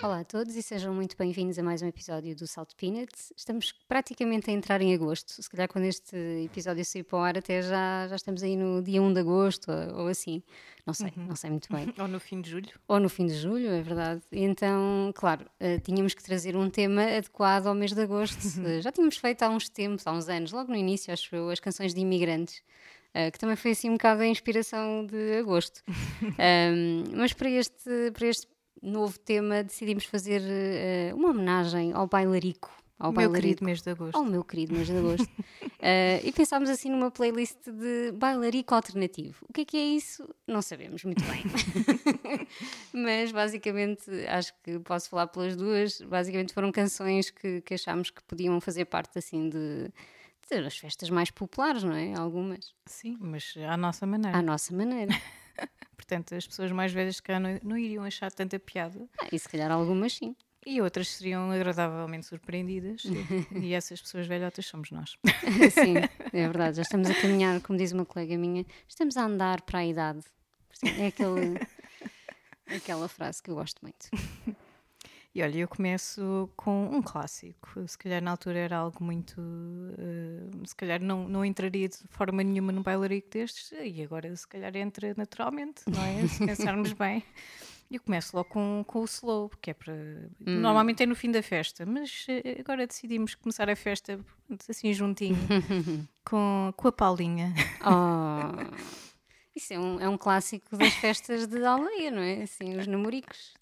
Olá a todos e sejam muito bem-vindos a mais um episódio do Salt Peanuts. Estamos praticamente a entrar em agosto. Se calhar quando este episódio sair para o ar até já, já estamos aí no dia 1 de agosto ou, assim. Não sei, não sei muito bem. Ou no fim de julho. Ou no fim de julho, é verdade. Então, claro, eh, tínhamos que trazer um tema adequado ao mês de agosto. Eh, já tínhamos feito há uns tempos, há uns anos, logo no início, acho eu, as canções de imigrantes. eh, que também foi assim um bocado a inspiração de agosto. Ahm, mas para este, para este novo tema decidimos fazer eh, uma homenagem ao bailarico. Ao meu bailarico. querido mês de agosto. Ao meu querido mês de agosto. Eh, e pensámos assim numa playlist de bailarico alternativo. O que é que é isso? Não sabemos muito bem. Mas basicamente, acho que posso falar pelas duas. Basicamente foram canções que, que achámos que podiam fazer parte assim de, das festas mais populares, não é? Algumas. Sim, mas à nossa maneira. À nossa maneira. Portanto, as pessoas mais velhas calhar não, não iriam achar tanta piada Ah, e se calhar algumas sim. e outras seriam agradavelmente surpreendidas. e, e essas pessoas velhotas somos nós. Sim, é verdade. Já estamos a caminhar, como diz uma colega minha, estamos a andar para a idade. É aquele, aquela frase que eu gosto muito. E olha, eu começo com um clássico. Se calhar na altura era algo muito. eh, se calhar não, não entraria de forma nenhuma num bailarico destes, e agora se calhar entra naturalmente, não é? Se pensarmos bem. E eu começo logo com, com o slow, porque é para. Normalmente é no fim da festa, mas eh, agora decidimos começar a festa assim juntinho, com, com a Paulinha. Oh, isso é um, é um clássico das festas de aldeia, não é? Assim, os namoricos.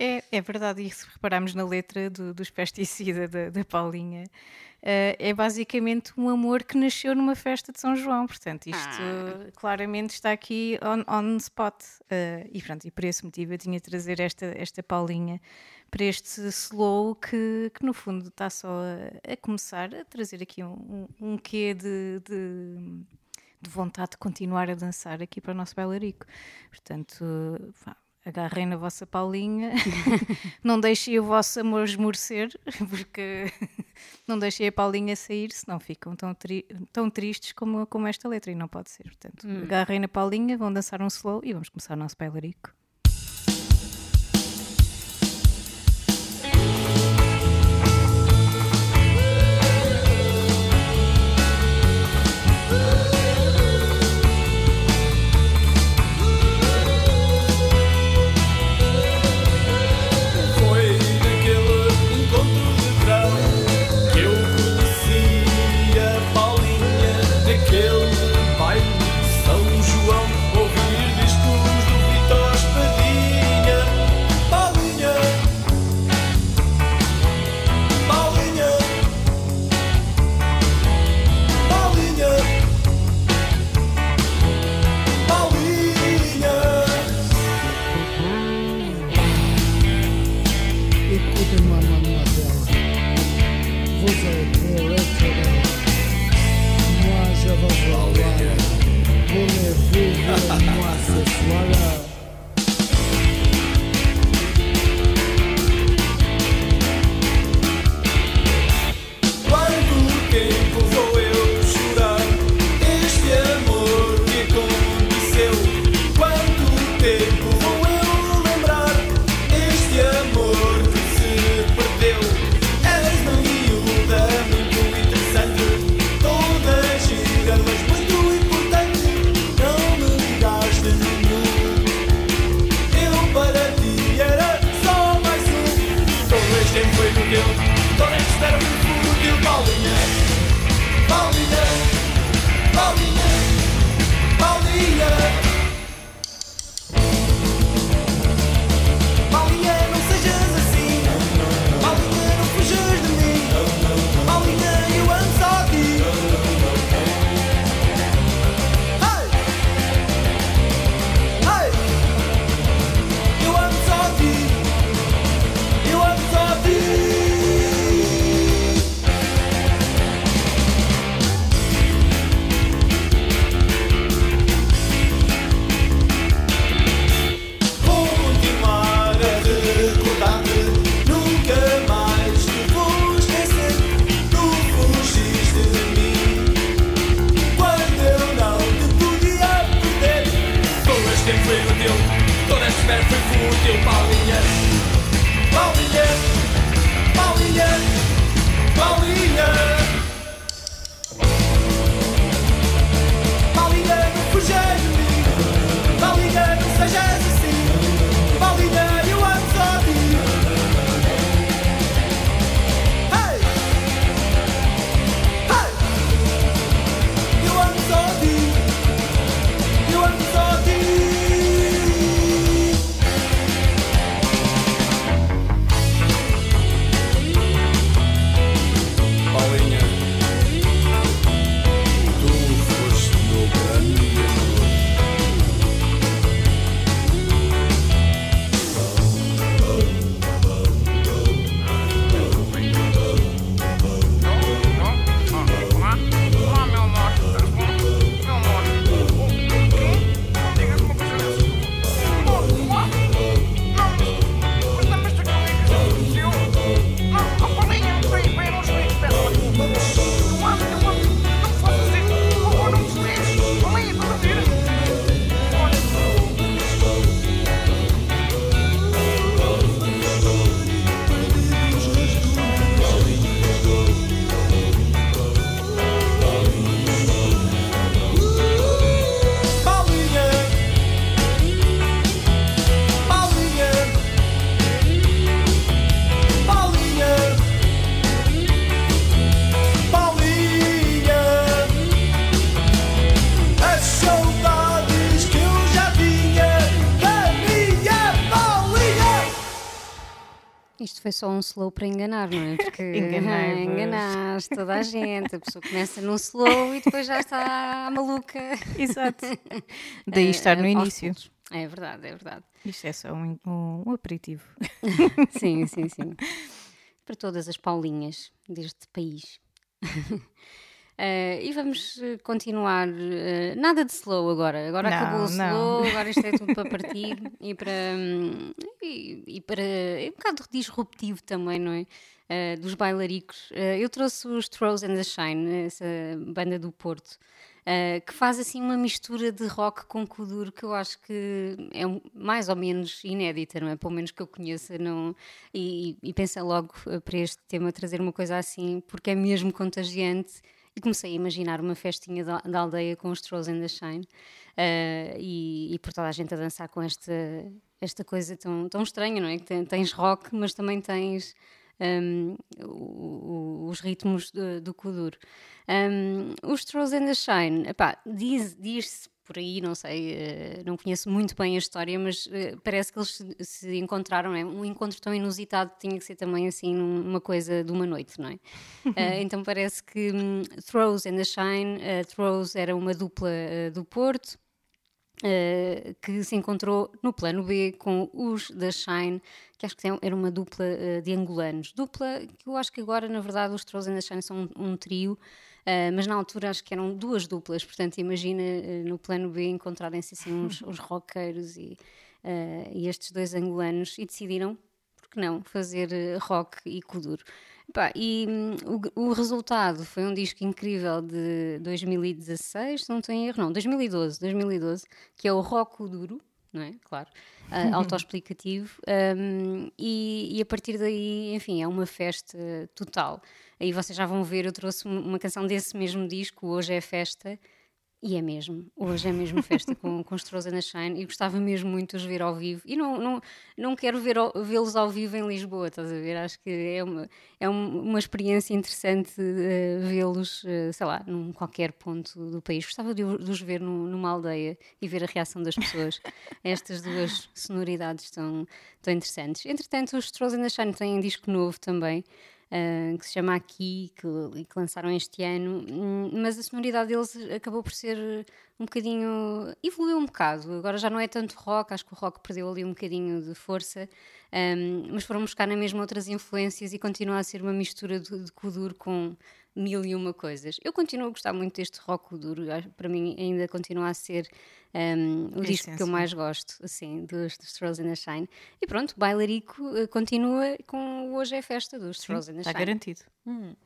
É, é verdade, e se repararmos na letra do, dos pesticida da, da Paulinha, eh, é basicamente um amor que nasceu numa festa de São João. Portanto, isto claramente está aqui on, on spot. Eh, e pronto, e por esse motivo eu tinha de trazer esta, esta Paulinha para este slow que, que no fundo está só a, a começar a trazer aqui um, um, um quê de- de de vontade de continuar a dançar aqui para o nosso bailarico. Portanto, agarrem na vossa Paulinha, não deixem o vosso amor esmorecer, porque não deixem a Paulinha sair, senão ficam tão, tri- tão tristes como, como esta letra, e não pode ser. Portanto, agarrem na Paulinha, vão dançar um slow e vamos começar o nosso bailarico. Isto foi só um slow para enganar, não é? Porque enganaste toda a gente. A pessoa começa num slow e depois já está maluca. Exato. Daí estar no eh, aos início. É verdade, é verdade. Isto é só um, um aperitivo. Sim, sim, sim. Para todas as Paulinhas deste país. Eh, e vamos eh, continuar. eh, nada de slow agora. Agora Não, acabou o não. slow, agora isto é tudo para partir e para. hum, e, e para. É um bocado disruptivo também, não é? Eh, dos bailaricos. Eu trouxe os Throws and the Shine, essa banda do Porto. que faz assim uma mistura de rock com kuduro que eu acho que é um- mais ou menos inédita, não é? Pelo menos que eu conheça, não, e, e pensei logo para este tema trazer uma coisa assim, porque é mesmo contagiante. Comecei a imaginar uma festinha da, aldeia com os Trolls and the Shine eh, e, e por toda a gente a dançar com esta, esta coisa tão, tão estranha, não é? Que tens rock, mas também tens o- o- os ritmos do, do Kuduro. Hum, os Trolls and the Shine, epá, diz- diz-se por aí, não sei, eh, não conheço muito bem a história, mas eh, parece que eles se, encontraram, é? um encontro tão inusitado tinha que ser também assim uma coisa de uma noite, não é? Eh, então parece que hum, Throws and the Shine, eh, Throws era uma dupla eh, do Porto, eh, que se encontrou no plano B com os da Shine, que acho que era uma dupla eh, de angolanos. Dupla que eu acho que agora, na verdade, os Trolls and the Shine são um, um trio, eh, mas na altura acho que eram duas duplas, portanto, imagina eh, no plano B encontrarem-se assim uns, uns rockeiros e, eh, e estes dois angolanos e decidiram por que não fazer rock e kuduro. Pá, e hum, o, o resultado foi um disco incrível de 2016, se não em erro, não, 2012, 2012, que é o Rock Kuduro, não é? Claro, ah, autoexplicativo, hum, e, e a partir daí, enfim, é uma festa total. Aí vocês já vão ver, eu trouxe um- uma canção desse mesmo disco, Hoje é Festa, e é mesmo, hoje é mesmo festa com, com os Trolls and Shine e gostava mesmo muito de os ver ao vivo. E não, não, não quero vê-los ao vivo em Lisboa, estás a ver? Acho que é uma, é um- uma experiência interessante eh, vê-los, eh, sei lá, num qualquer ponto do país. Gostava de, de os ver num- numa aldeia e ver a reação das pessoas estas duas sonoridades tão, tão interessantes. Entretanto, os Trolls and Shine têm um disco novo também. Ah, que se chama Aqui, que, que lançaram este ano, hum, mas a sonoridade deles acabou por ser um bocadinho. evoluiu um bocado. Agora já não é tanto rock, acho que o rock perdeu ali um bocadinho de força, hum, mas foram buscar na mesma outras influências e continua a ser uma mistura de, de kuduro com mil e uma coisas. Eu continuo a gostar muito deste rock acho- para mim ainda continua a ser hum, o A disco que eu mais gosto, assim, dos, dos Trolls and the Shine. E pronto, Bailarico eh, continua com Hoje é Festa dos Trolls and the Está Shine. garantido. Alegria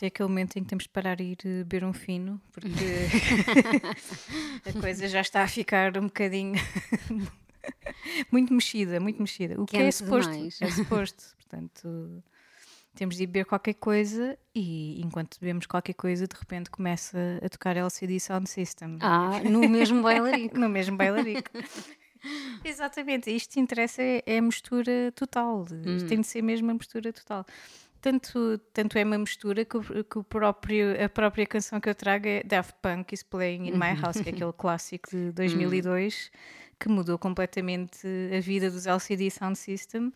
isto é aquele momento em que temos de parar e ir eh, beber um fino, porque a coisa já está a ficar um bocadinho muito mexida, muito mexida. O que é Quente suposto, demais. é suposto. Portanto, temos de beber qualquer coisa e enquanto bebemos qualquer coisa, de repente começa a tocar LCD Sound System. Ah, no mesmo bailarico. No mesmo bailarico. Exatamente, isto que interessa é, é a mistura total. Isto tem de ser mesmo a mistura total. Tanto, tanto é uma mistura que, o, que o próprio, a própria canção que eu trago é Daft Punk is Playing in My House, que é aquele clássico de 2002 que mudou completamente a vida dos LCD Sound System.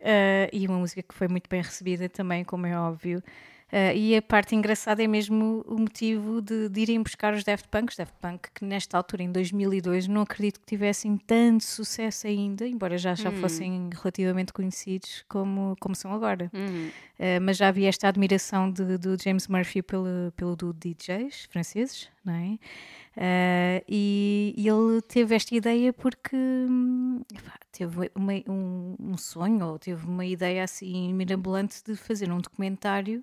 Uh, e uma música que foi muito bem recebida também, como é óbvio. Uh, e a parte engraçada é mesmo o motivo de, de irem buscar os Daft Punk. Os Daft Punk, que nesta altura, em 2002, não acredito que tivessem tanto sucesso ainda, embora já, já fossem relativamente conhecidos como, como são agora. Hum. Uh, mas já havia esta admiração de- do James Murphy pelo, pelo do DJs franceses, não é? Uh, e, e ele teve esta ideia porque hum, epá, teve uma- um, um sonho ou teve uma ideia assim mirabolante de fazer um documentário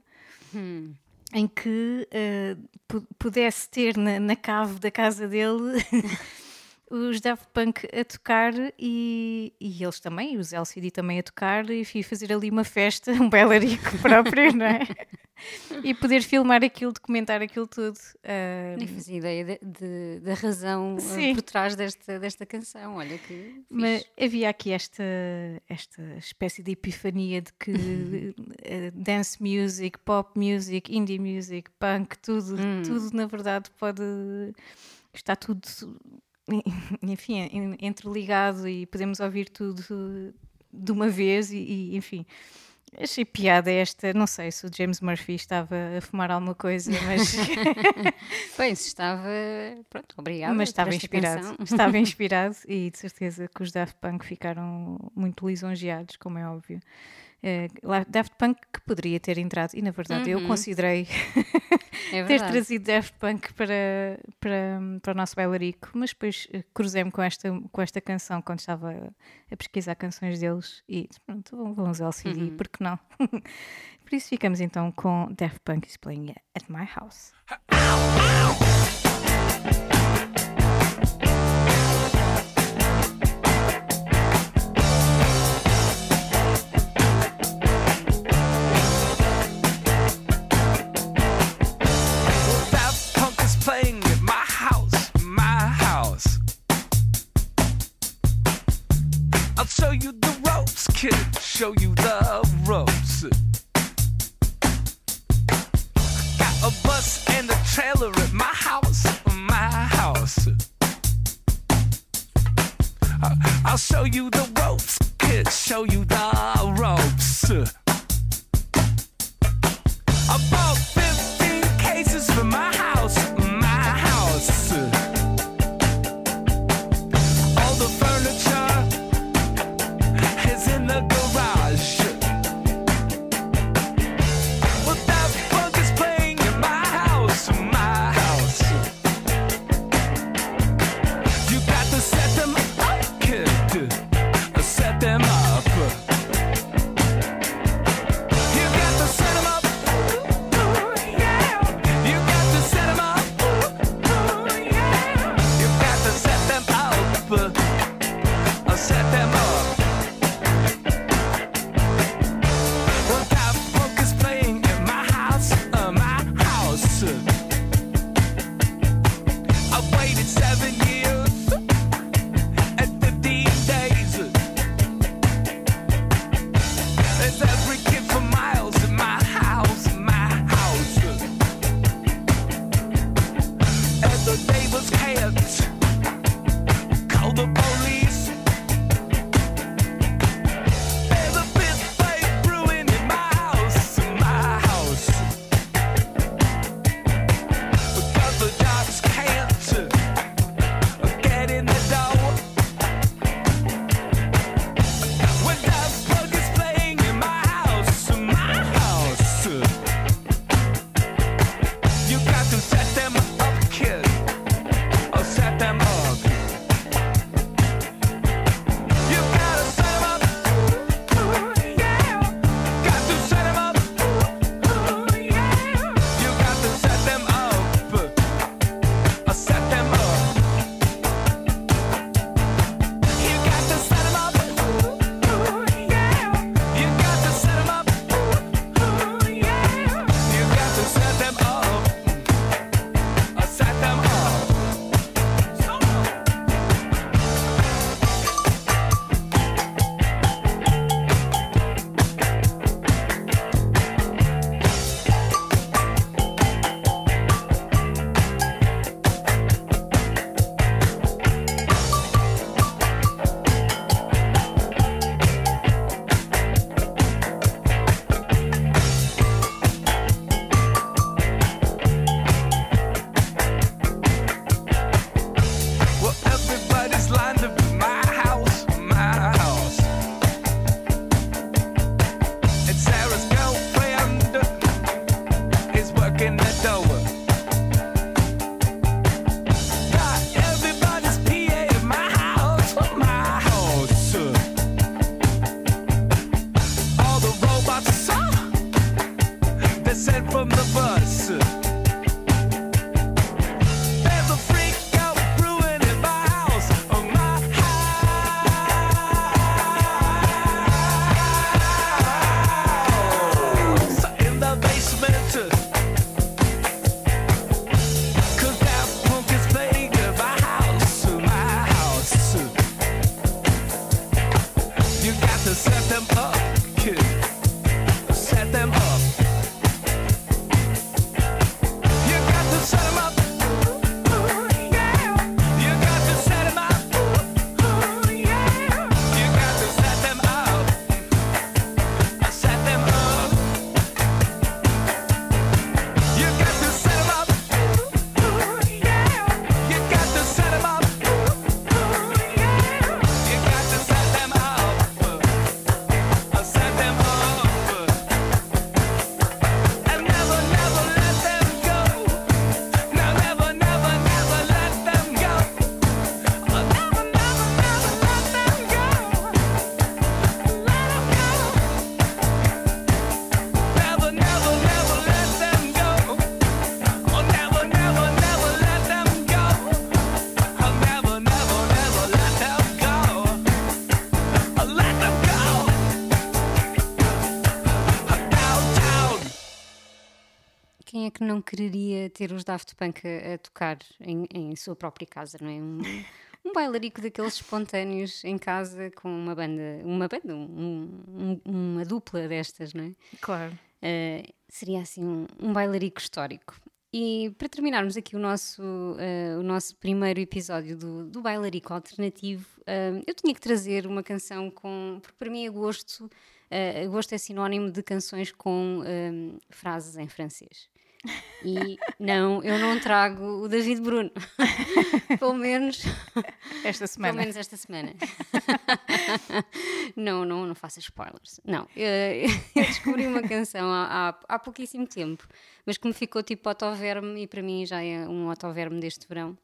Hum. em que uh, pu- pudesse ter na, na cave da casa dele os Daft Punk a tocar e, e eles também, os LCD também a tocar e enfim, fazer ali uma festa, um bailarico próprio, não é? E poder filmar aquilo, documentar aquilo tudo. Uh, Nem fazia ideia de- de- da razão eh, Sim. por trás desta, desta canção. Olha que. Mas fixe. havia aqui esta, esta espécie de epifania de que eh, dance music, pop music, indie music, punk, tudo, tudo na verdade pode. Está tudo, enfim, en- entreligado e podemos ouvir tudo de uma vez e, e, enfim. Achei piada esta, não sei se o James Murphy estava a fumar alguma coisa, mas, Bem, se estava. Pronto, obrigada. mas estava esta inspirado. canção. Estava inspirado e de certeza que os Daft Punk ficaram muito lisonjeados, como é óbvio. Lá- Daft Punk que poderia ter entrado, e na verdade eu considerei É ter trazido Daft Punk para, para, para o nosso bailarico, mas depois eh, cruzei-me com esta, com esta canção quando estava a pesquisar canções deles e disse, pronto, vamos- ao LCD, por que não? Por isso ficamos então com Daft Punk is playing at my house. É que não quereria ter os Daft Punk a, a tocar em, em sua própria casa, não é? Um, um bailarico daqueles espontâneos em casa com uma banda, uma banda, um- um- uma dupla destas, não é? Claro. Uh, seria assim um, bailarico histórico. E para terminarmos aqui o nosso, uh, o nosso primeiro episódio do, do bailarico alternativo, uh, eu tinha que trazer uma canção com. Porque para mim, agosto, uh, agosto é sinónimo de canções com frases em francês. E não, eu não trago o David Bruno. Pelo menos Esta pelo semana. menos esta semana. não, não, não faça spoilers. Não, eh, eu descobri uma canção há, há, há pouquíssimo tempo, mas que me ficou tipo autoverme e para mim já é um autoverme deste verão.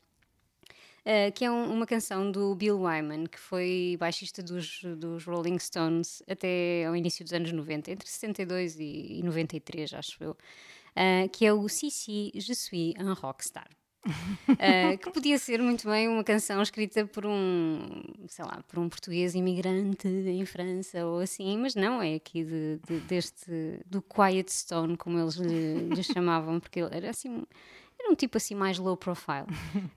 eh, que é um- uma canção do Bill Wyman, que foi baixista dos, dos Rolling Stones até ao início dos anos 90, entre 62 e, e 93, acho eu, eh, que é o Sissi, Je suis un rockstar. Uh, que podia ser muito bem uma canção escrita por um, sei lá, por um português imigrante em França ou assim, mas não, é aqui de, de- deste, do Quiet Stone, como eles lhe, lhe chamavam, porque ele era assim, era um tipo assim mais low profile.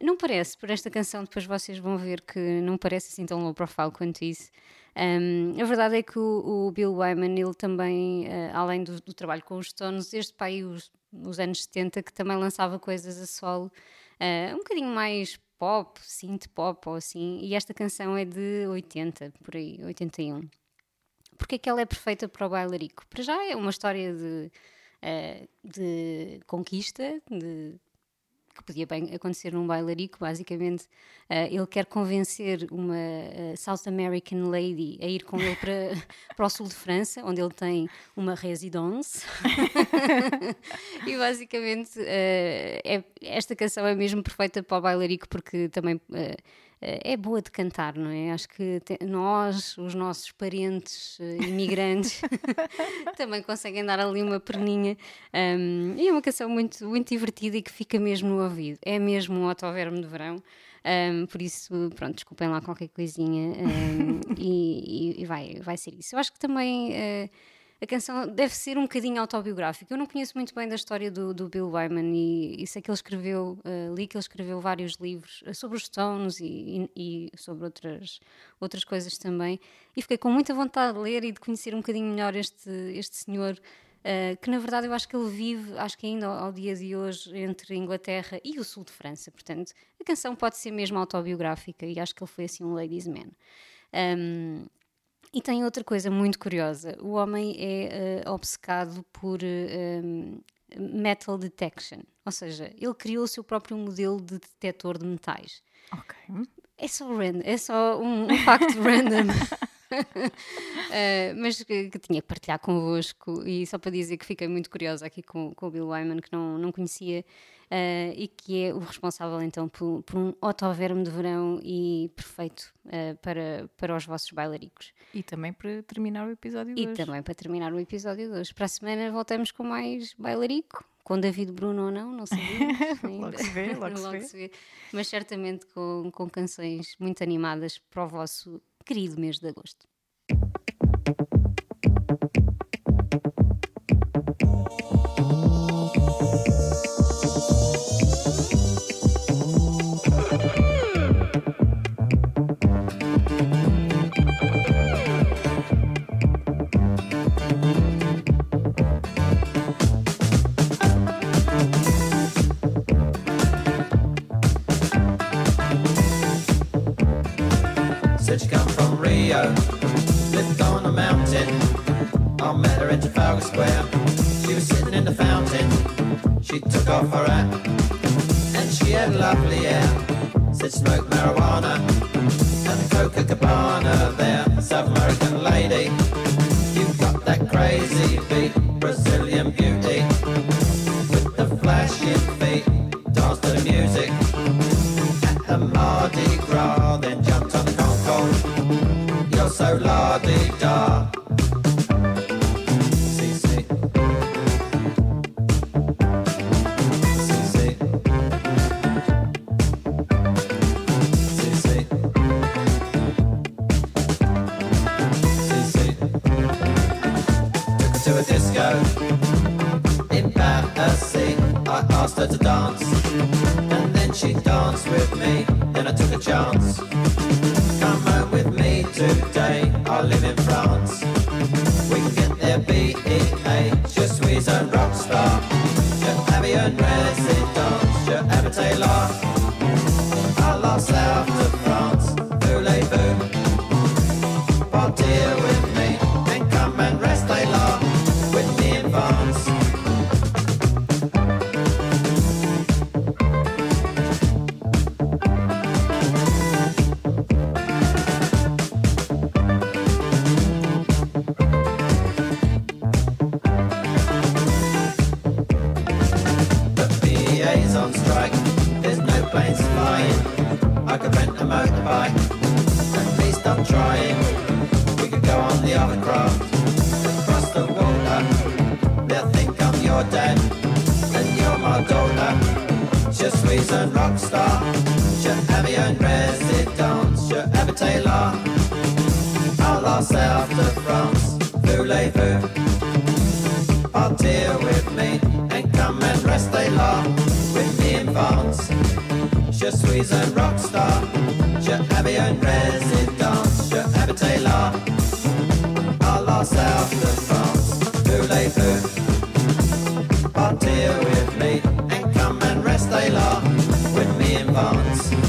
Não parece, por esta canção depois vocês vão ver que não parece assim tão low profile quanto isso. Um, a verdade é que o, o Bill Wyman, ele também, uh, além do, do trabalho com os Stones, para aí os, os anos 70, que também lançava coisas a solo, uh, um bocadinho mais pop, synth pop ou assim, e esta canção é de 80, por aí, 81. Porque é que ela é perfeita para o bailarico? Para já é uma história de, uh, de conquista, de que podia bem acontecer num bailarico, basicamente uh, ele quer convencer uma uh, South American lady a ir com ele para, para o sul de França, onde ele tem uma residence. e basicamente uh, é- esta canção é mesmo perfeita para o bailarico porque também é boa de cantar, não é? Acho que te- nós, os nossos parentes uh, imigrantes, também conseguem dar ali uma perninha. Um, e é uma canção muito, muito divertida e que fica mesmo no ouvido. É mesmo um autoverme de verão. Um, por isso, pronto, desculpem lá qualquer coisinha um, e, e- e vai, vai ser isso. Eu acho que também eh, a canção deve ser um bocadinho autobiográfica. Eu não conheço muito bem da história do, do Bill Wyman e, e sei que ele escreveu, eh, li que ele escreveu vários livros eh, sobre os Stones e, e- e sobre outras, outras coisas também. E fiquei com muita vontade de ler e de conhecer um bocadinho melhor este, este senhor. eh, que na verdade eu acho que ele vive, acho que ainda ao, ao dia de hoje, entre Inglaterra e o sul de França. Portanto, a canção pode ser mesmo autobiográfica e acho que ele foi assim um ladies man. Um, e tem outra coisa muito curiosa: o homem é eh, obcecado por eh, um, metal detection, ou seja, ele criou o seu próprio modelo de detector de metais. Ok. É só random, é só um, um facto random. Uh, mas que, que tinha que partilhar convosco e só para dizer que fiquei muito curiosa aqui com, com o Bill Wyman que não, não conhecia uh, e que é o responsável então por, por um autoverme de verão e perfeito uh, para, para os vossos bailaricos E também para terminar o episódio de e hoje. também para terminar o episódio de hoje para a semana voltamos com mais bailarico com David ainda ou não, não sabemos ainda. Logo se vê, logo se vê. vê. Mas certamente com, com canções muito animadas para o vosso querido mês de agosto. Said smoke marijuana and Coca Cabana there. South American lady, you got that crazy asked her to dance, and then she danced with me. Then I took a chance. Come home with me today. I live in France. Flying. I could rent a motorbike. At least I'm trying. We could go on the other craft. Across the water. They'll think I'm your dad. And you're my daughter. Je suis un rockstar. Je avais une résidence. Je habitais là. À la south de France. Voulez-vous partir with me and come and rest in France. Je suis un rockstar, je avais une résidence, je habitais là, à la south de France. Voulez-vous partir with me and come and rest là with me in France?